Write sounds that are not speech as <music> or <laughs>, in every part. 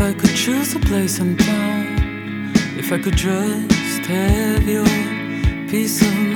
If I could choose a place and time, if I could just have your peace of mind.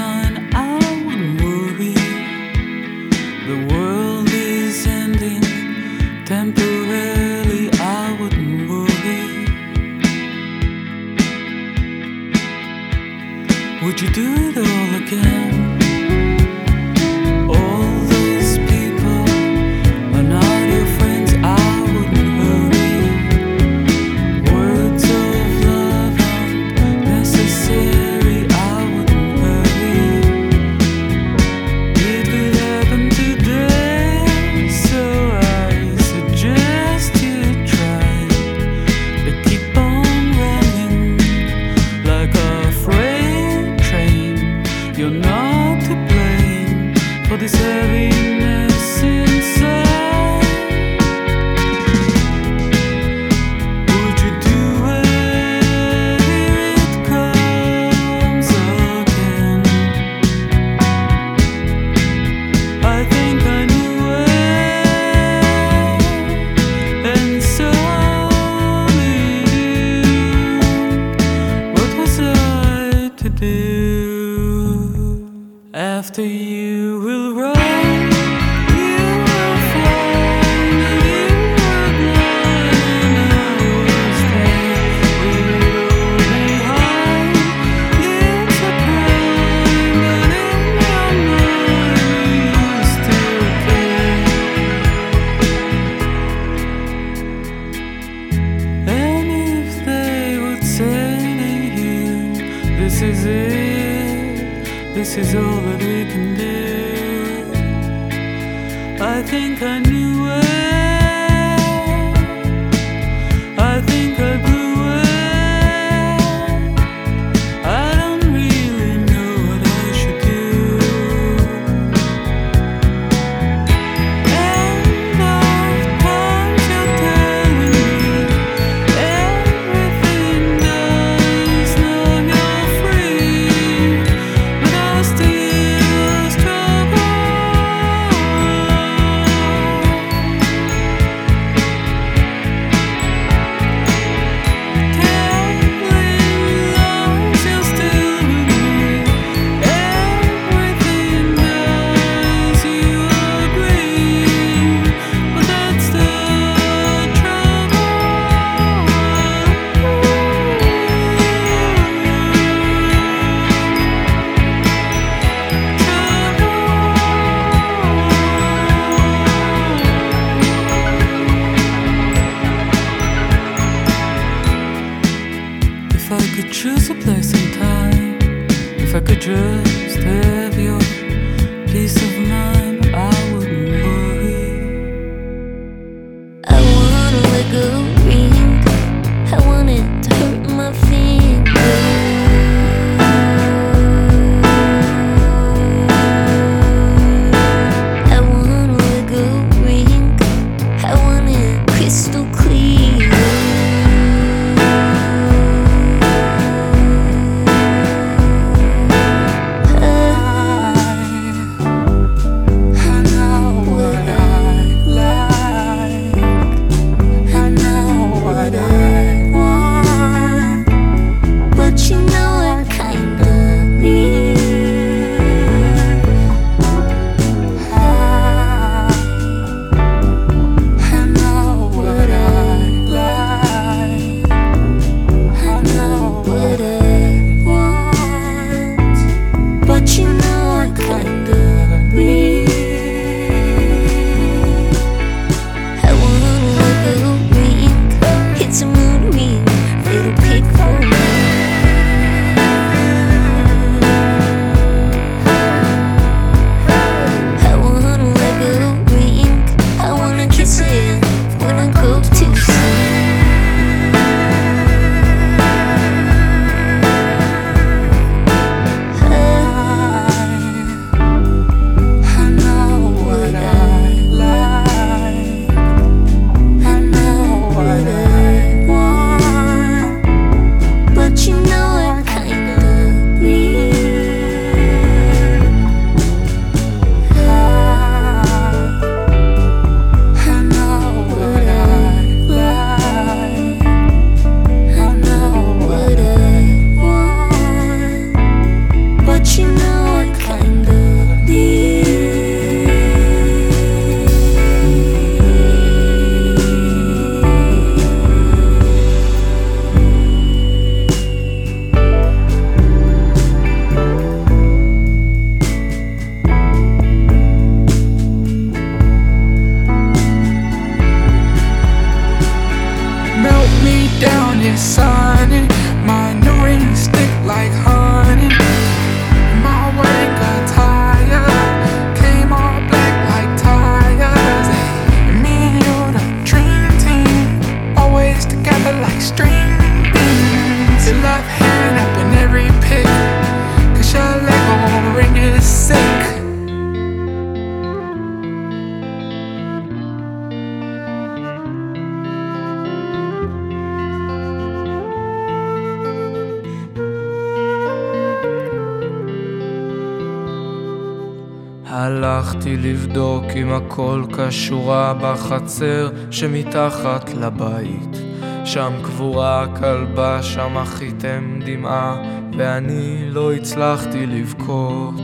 הכל כשורה בחצר שמתחת לבית. שם קבורה כלבה, שם אחיתם דמעה, ואני לא הצלחתי לבכות.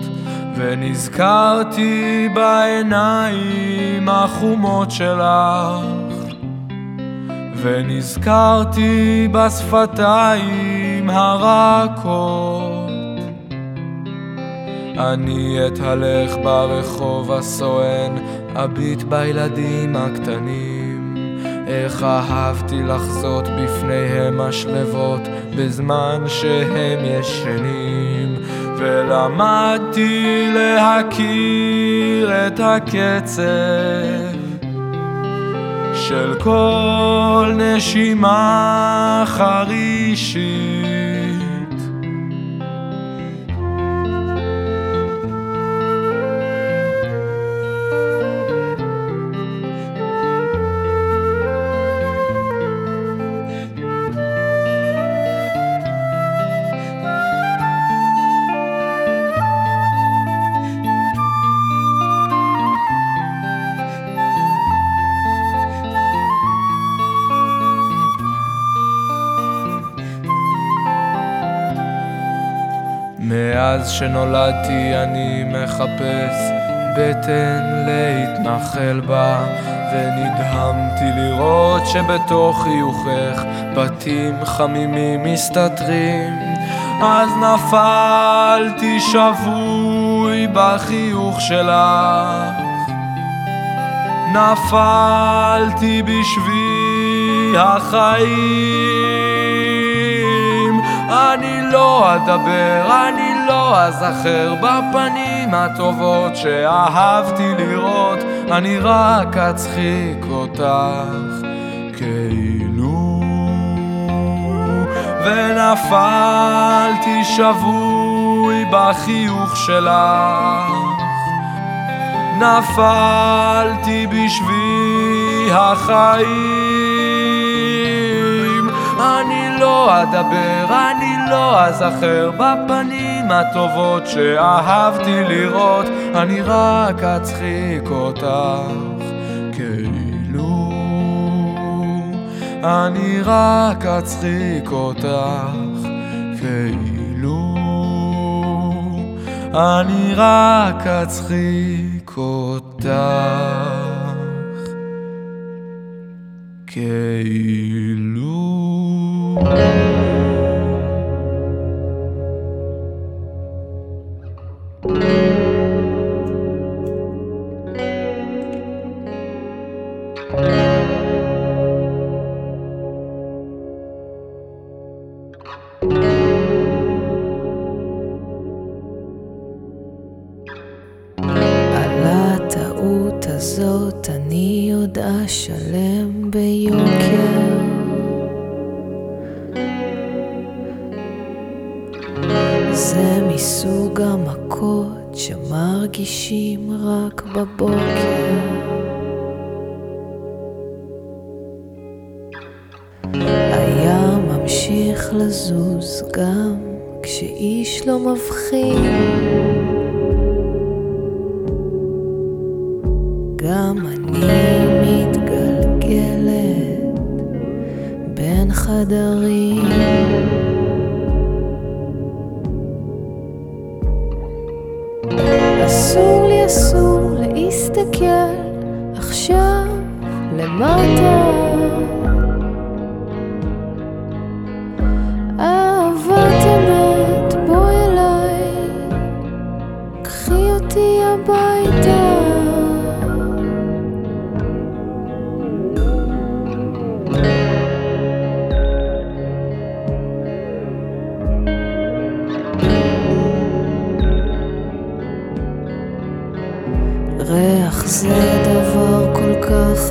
ונזכרתי בעיניים החומות שלך, ונזכרתי בשפתיים הרכות. אני אתהלך ברחוב הסואן, אביט בילדים הקטנים. איך אהבתי לחזות בפניהם השלבות בזמן שהם ישנים. ולמדתי להכיר את הקצב של כל נשימה חרישית. מאז שנולדתי אני מחפש בטן להתנחל בה ונדהמתי לראות שבתוך חיוכך בתים חמימים מסתתרים. אז נפלתי שבוי בחיוך שלך נפלתי בשבי החיים. אני לא אדבר, אני אזכר בפנים הטובות שאהבתי לראות אני רק אצחיק אותך כאילו. ונפלתי שבוי בחיוך שלך. נפלתי בשבי החיים. אני לא אדבר, אני לא אזכר בפנים הטובות שאהבתי לראות אני רק אצחיק אותך כאילו. אני רק אצחיק אותך כאילו. אני רק אצחיק אותך כאילו עוד אשלם ביוקר. זה מסוג המכות שמרגישים רק בבוקר. הים ממשיך לזוז גם כשאיש לא מבחין. גם אני חדרים. אסור לי, אסור להסתכל עכשיו למטה.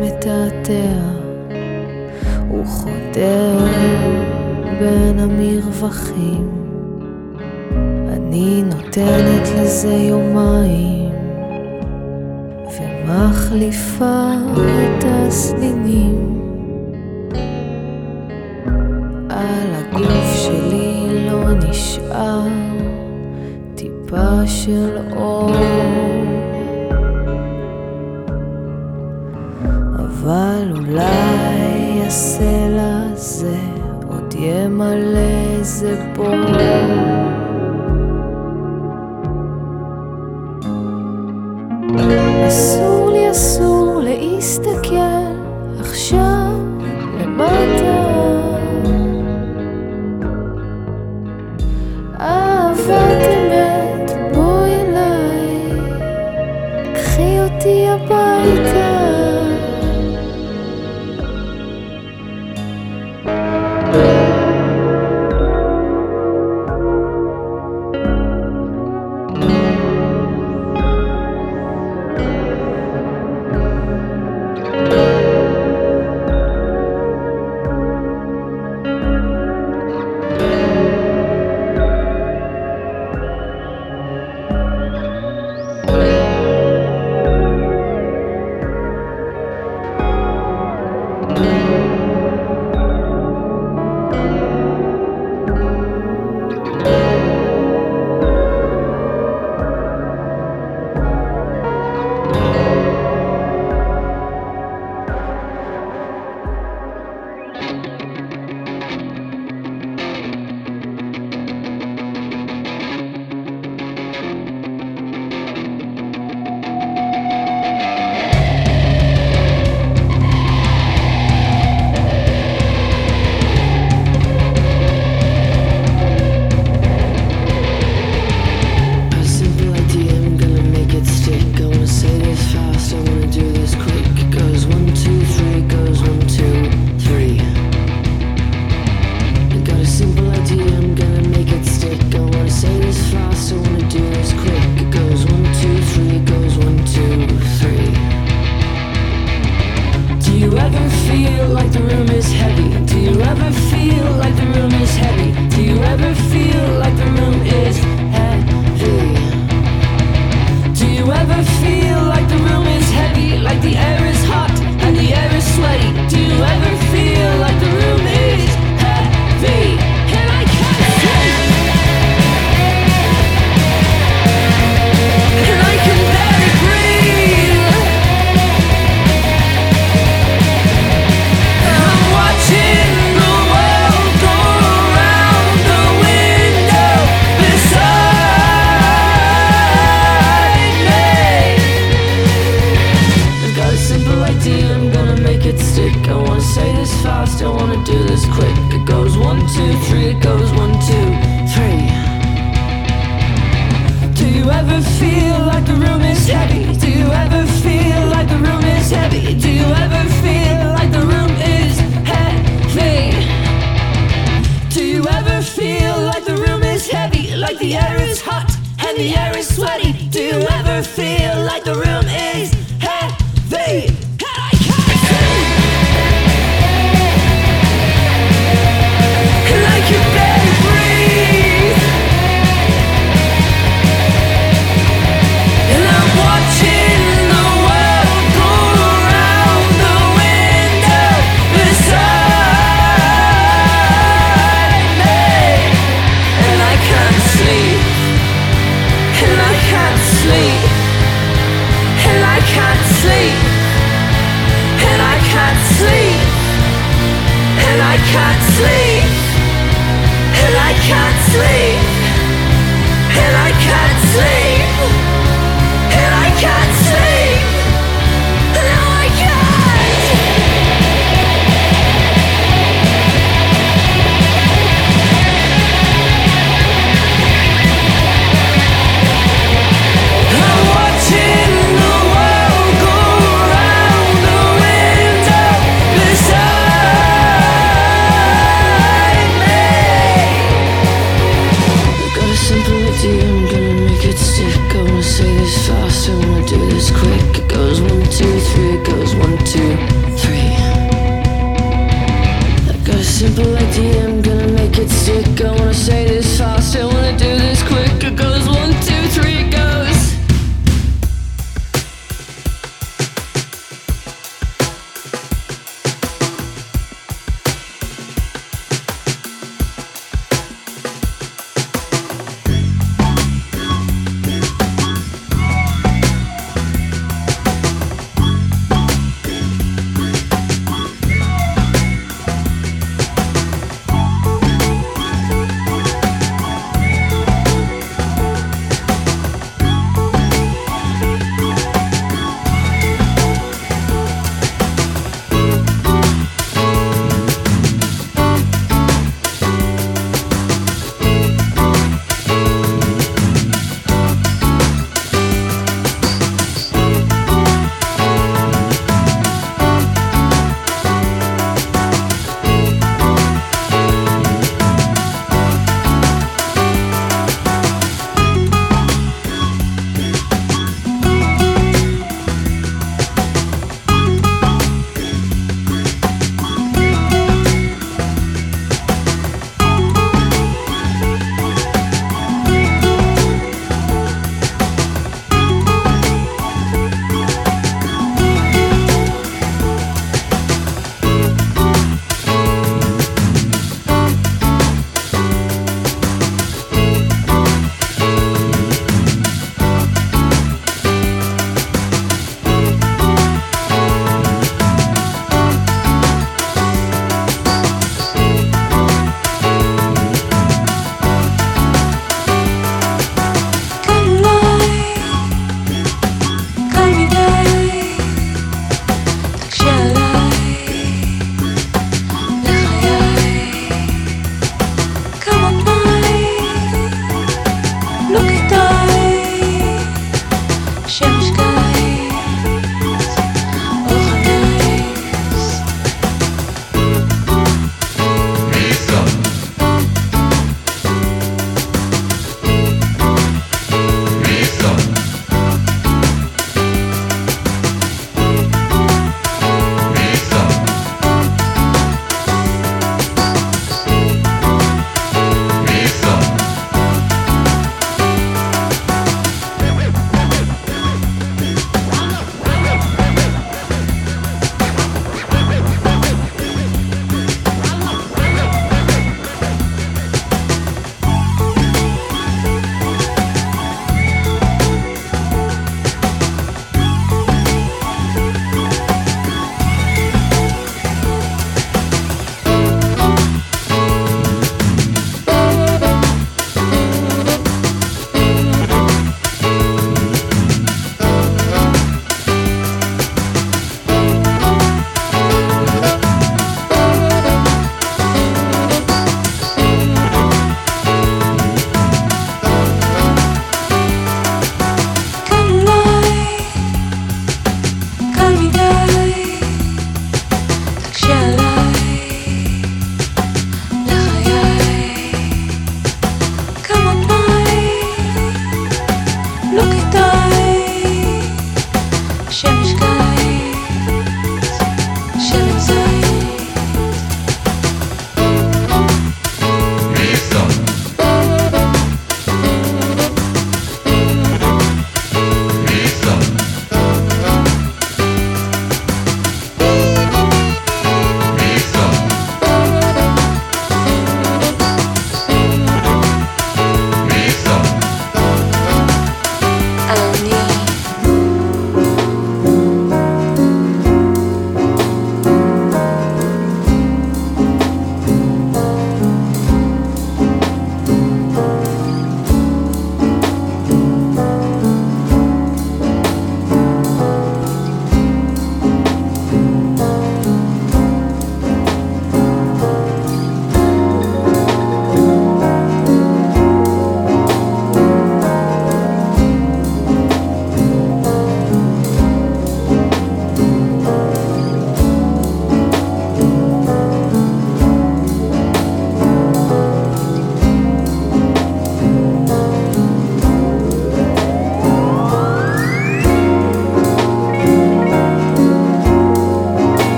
מתעתע, הוא חודר בין המרווחים. אני נותנת לזה יומיים, ומחליפה את הסדינים. על הגוף שלי לא נשאר טיפה של les épaules.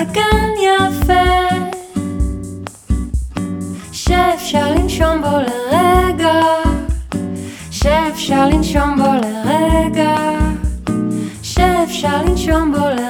זה יפה שאפשר לנשום בו לרגע שאפשר לנשום בו לרגע שאפשר לנשום בו לרגע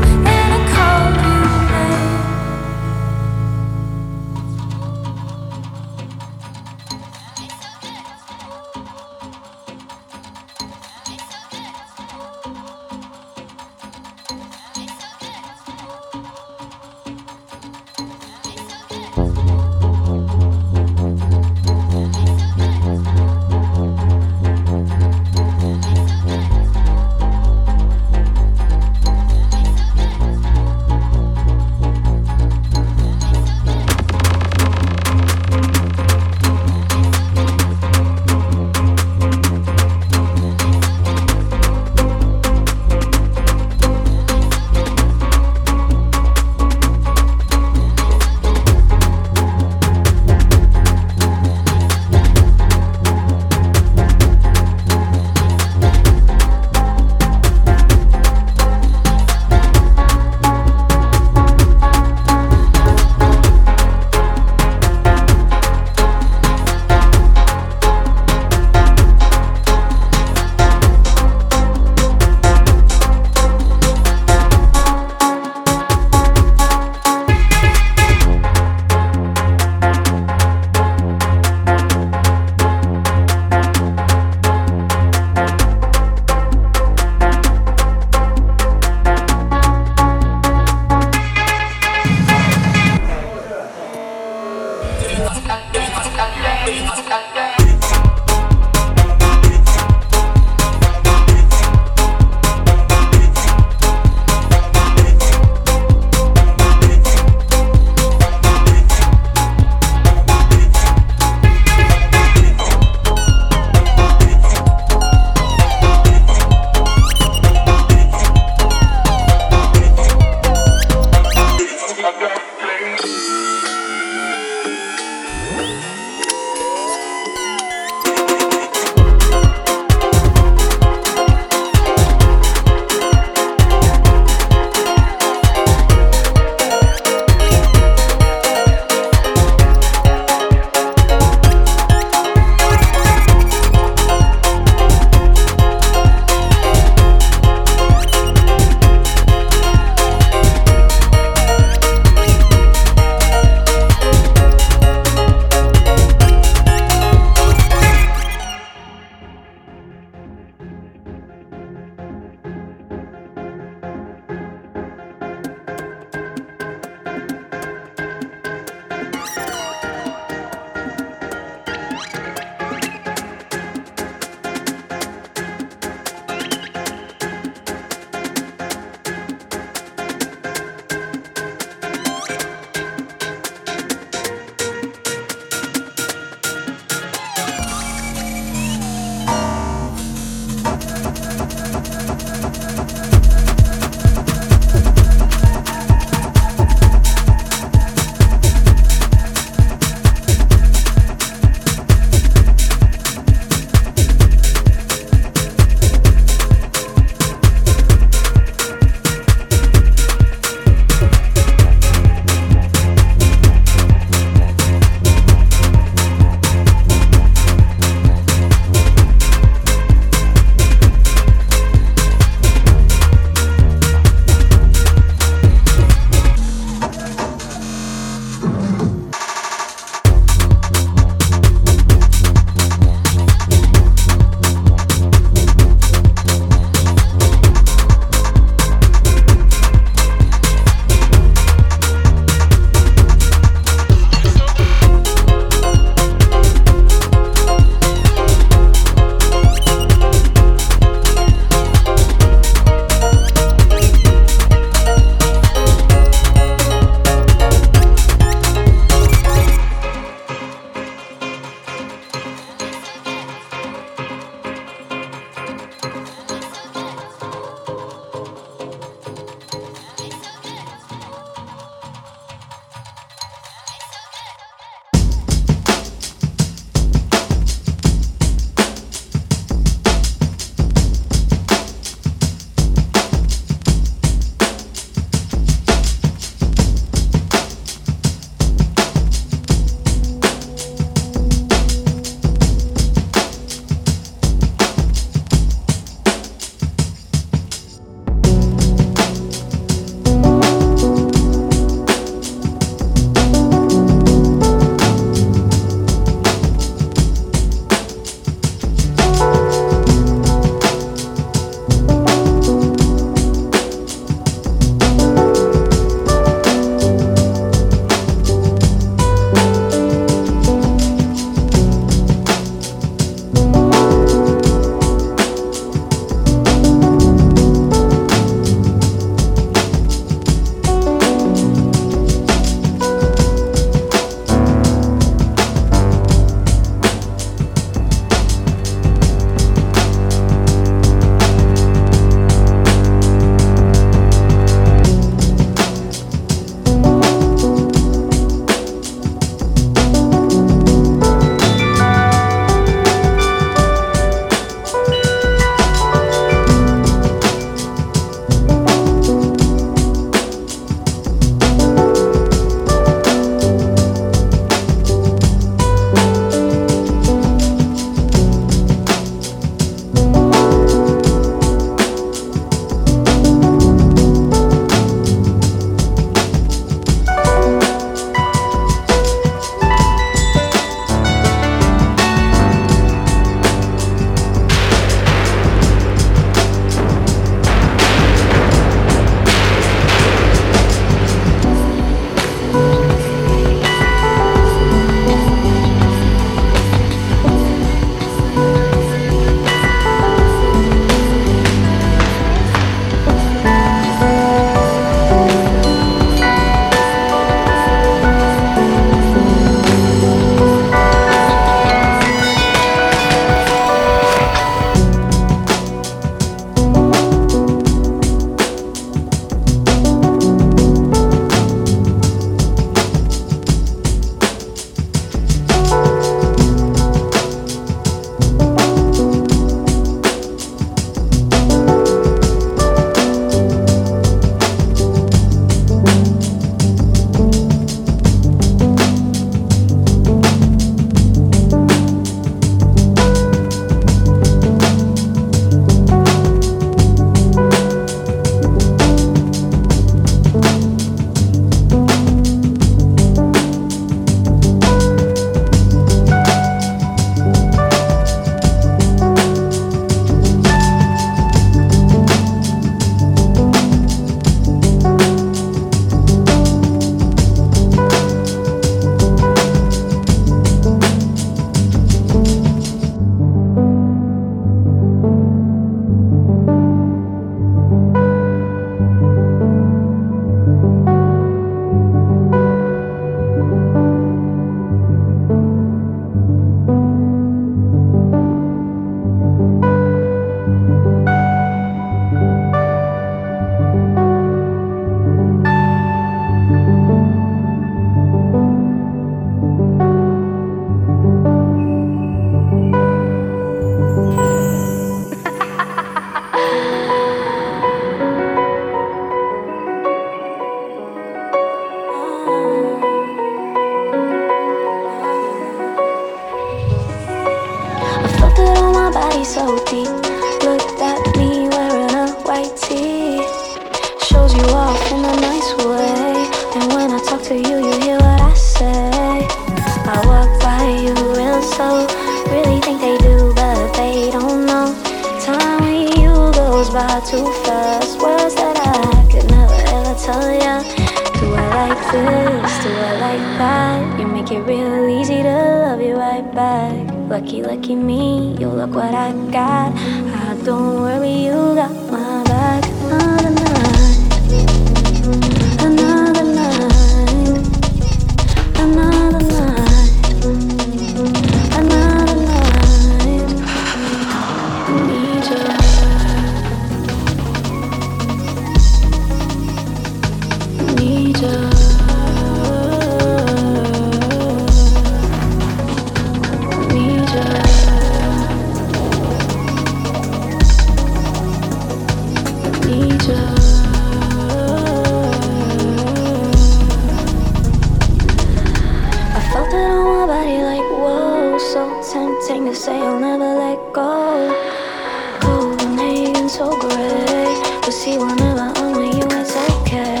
I'm you, okay.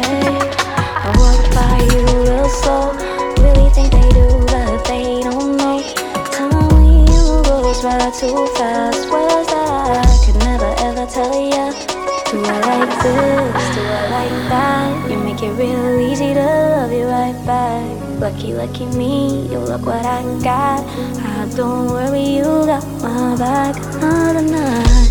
I walk by you real slow, really think they do, but they don't know. You fast. That? I could never ever tell ya. Do I like this? Do I like that? You make it real easy to love you right back. Lucky, lucky me, you look what I got. Ah, don't worry, you got my back. Another night,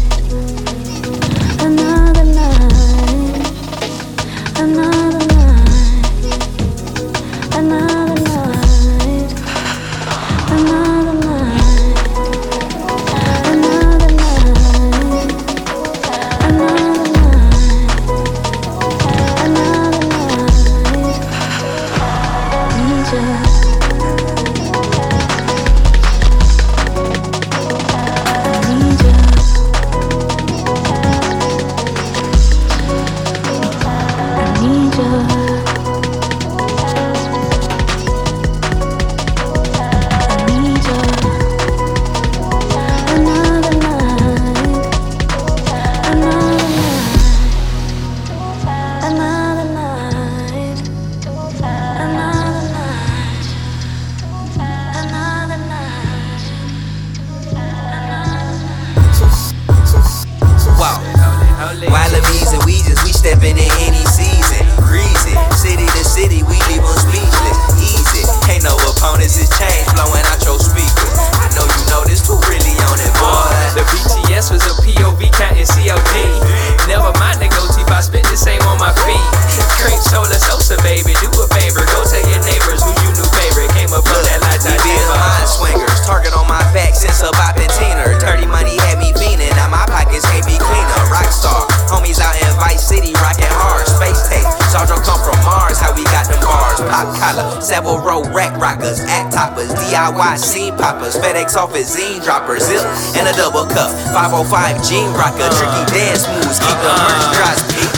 toppers, DIY scene poppers, FedEx office zine droppers, zip and a double cup. 505 jean rocker, tricky dance moves, keep the uh-huh. merch drops, keep.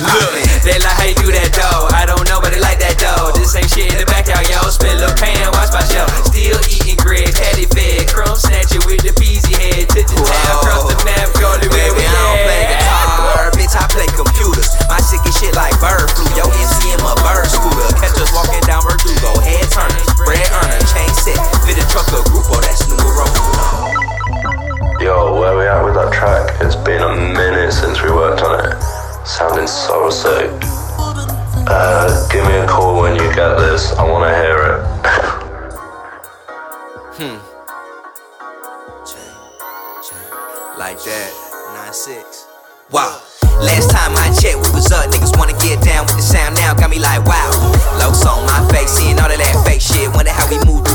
They like how you do that though. I don't know, but they like that though. This ain't shit in the backyard, yo. Spend a pan, watch my show. Still eating grits, patty fed, crumb snatcher with the peasy head. Took the town, cross the map, go to where we I don't play guitar, bitch, I play computers. My get shit like bird flu. Yo, with that track? It's been a minute since we worked on it. Sounding so sick. Uh, give me a call when you get this. I want to hear it. <laughs> hmm. Like that, 9-6. Wow. Last time I checked, we was up. Niggas wanna get down with the sound now. Got me like, wow. Locs on my face, seeing all of that fake shit. Wonder how we move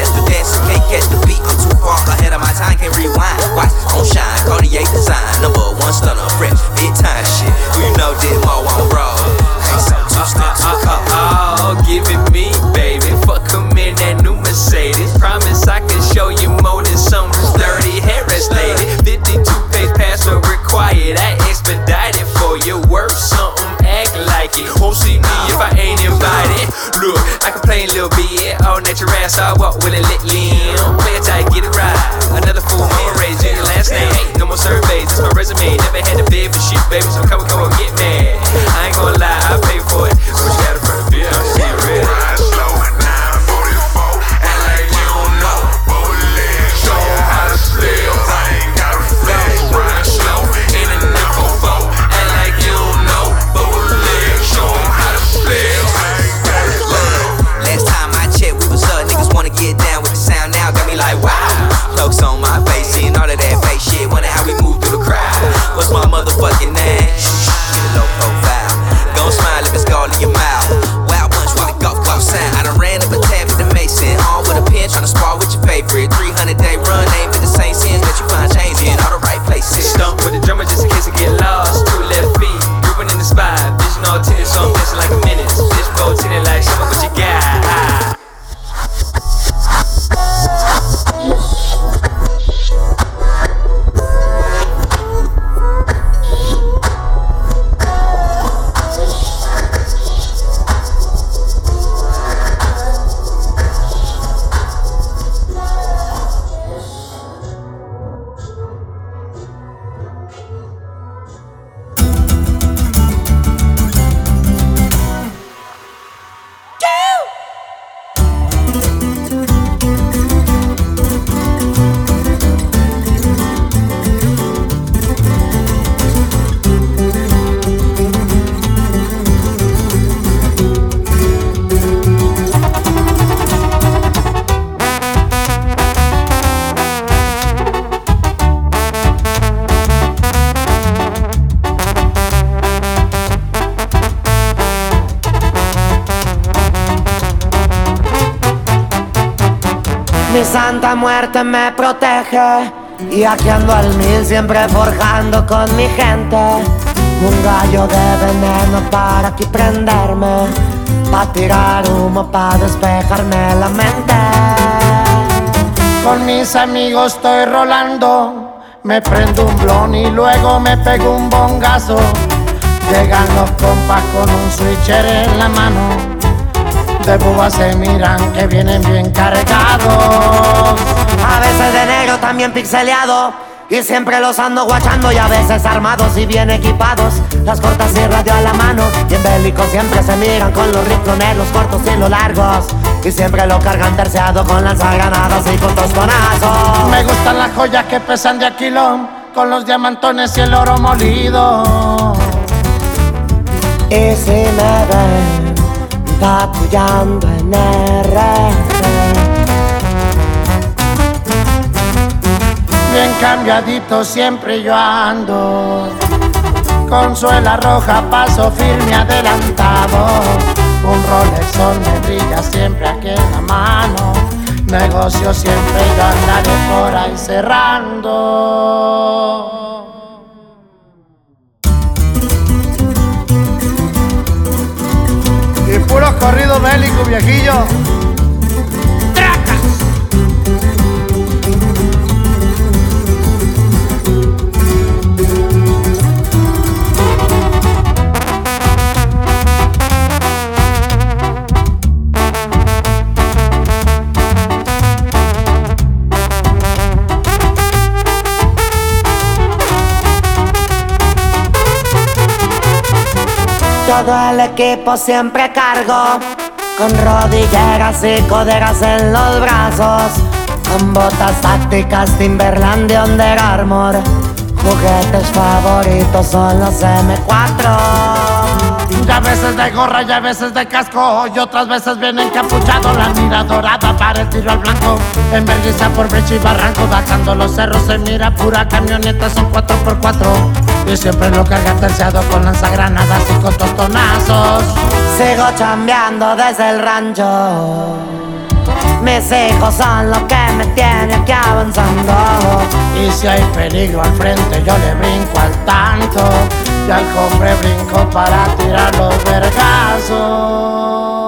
feet. The Manchester dancer can't catch the beat. I'm too far ahead of my time, can't rewind. Watch on shine, Cartier design. Number one stunner, fresh, big time shit. Who you know did more on roll? Ain't so two uh, uh, steps, two uh, cup. Oh, give it me, baby. Fuck 'em in that new Mercedes. Promise I can show you more than some dirty Harris lady. 52 page password required. I expedited for you. Worth act like it. Won't see me if I ain't invited. Look, I complain a little bit. All natural ass, I walk with a lit limb. Play it tight, get it right. Another fool, mama raised you your last name. Ain't no more surveys, it's my resume. Never had to bid for shit, baby. So come, come on, get mad. I ain't gonna lie, I pay for it. What you got in front of me? I'm seeing of that fake shit. Wonder how we move through the crowd. What's my motherfucker? Mi santa muerte me protege. Y aquí ando al mil, siempre forjando con mi gente. Un gallo de veneno para aquí prenderme. Pa' tirar humo, pa' despejarme la mente. Con mis amigos estoy rolando. Me prendo un blon y luego me pego un bongazo. Llegan los compas con un switcher en la mano. De bubas se miran que vienen bien cargados. A veces de negro también pixeleado. Y siempre los ando guachando y a veces armados y bien equipados. Las cortas y radio a la mano. Y en bélico siempre se miran con los riflones, los cortos y los largos. Y siempre lo cargan terciado con lanzagranadas y con tosconazos. Me gustan las joyas que pesan de aquilón. Con los diamantones y el oro molido. Y si patrullando en RR. Bien cambiadito siempre yo ando. Con suela roja paso firme adelantado. Un Rolex Sol me brilla siempre aquí en la mano. Negocio siempre yo andaré por ahí cerrando. Puros corridos bélicos, viejillo. Todo el equipo siempre cargo. Con rodilleras y coderas en los brazos. Con botas tácticas Timberland de Under Armour. Juguetes favoritos son los M4 Y a veces de gorra y a veces de casco Y otras veces viene encapuchado La mira dorada para el tiro al blanco. En Berguisa por brecha y barranco Bajando los cerros se mira pura camioneta Son 4x4 Y siempre lo carga terciado con lanzagranadas y con tostonazos Sigo chambeando desde el rancho Mis hijos son los que me tienen aquí avanzando. Y si hay peligro al frente yo le brinco al tanto. Y al cofre brinco para tirar los vergazos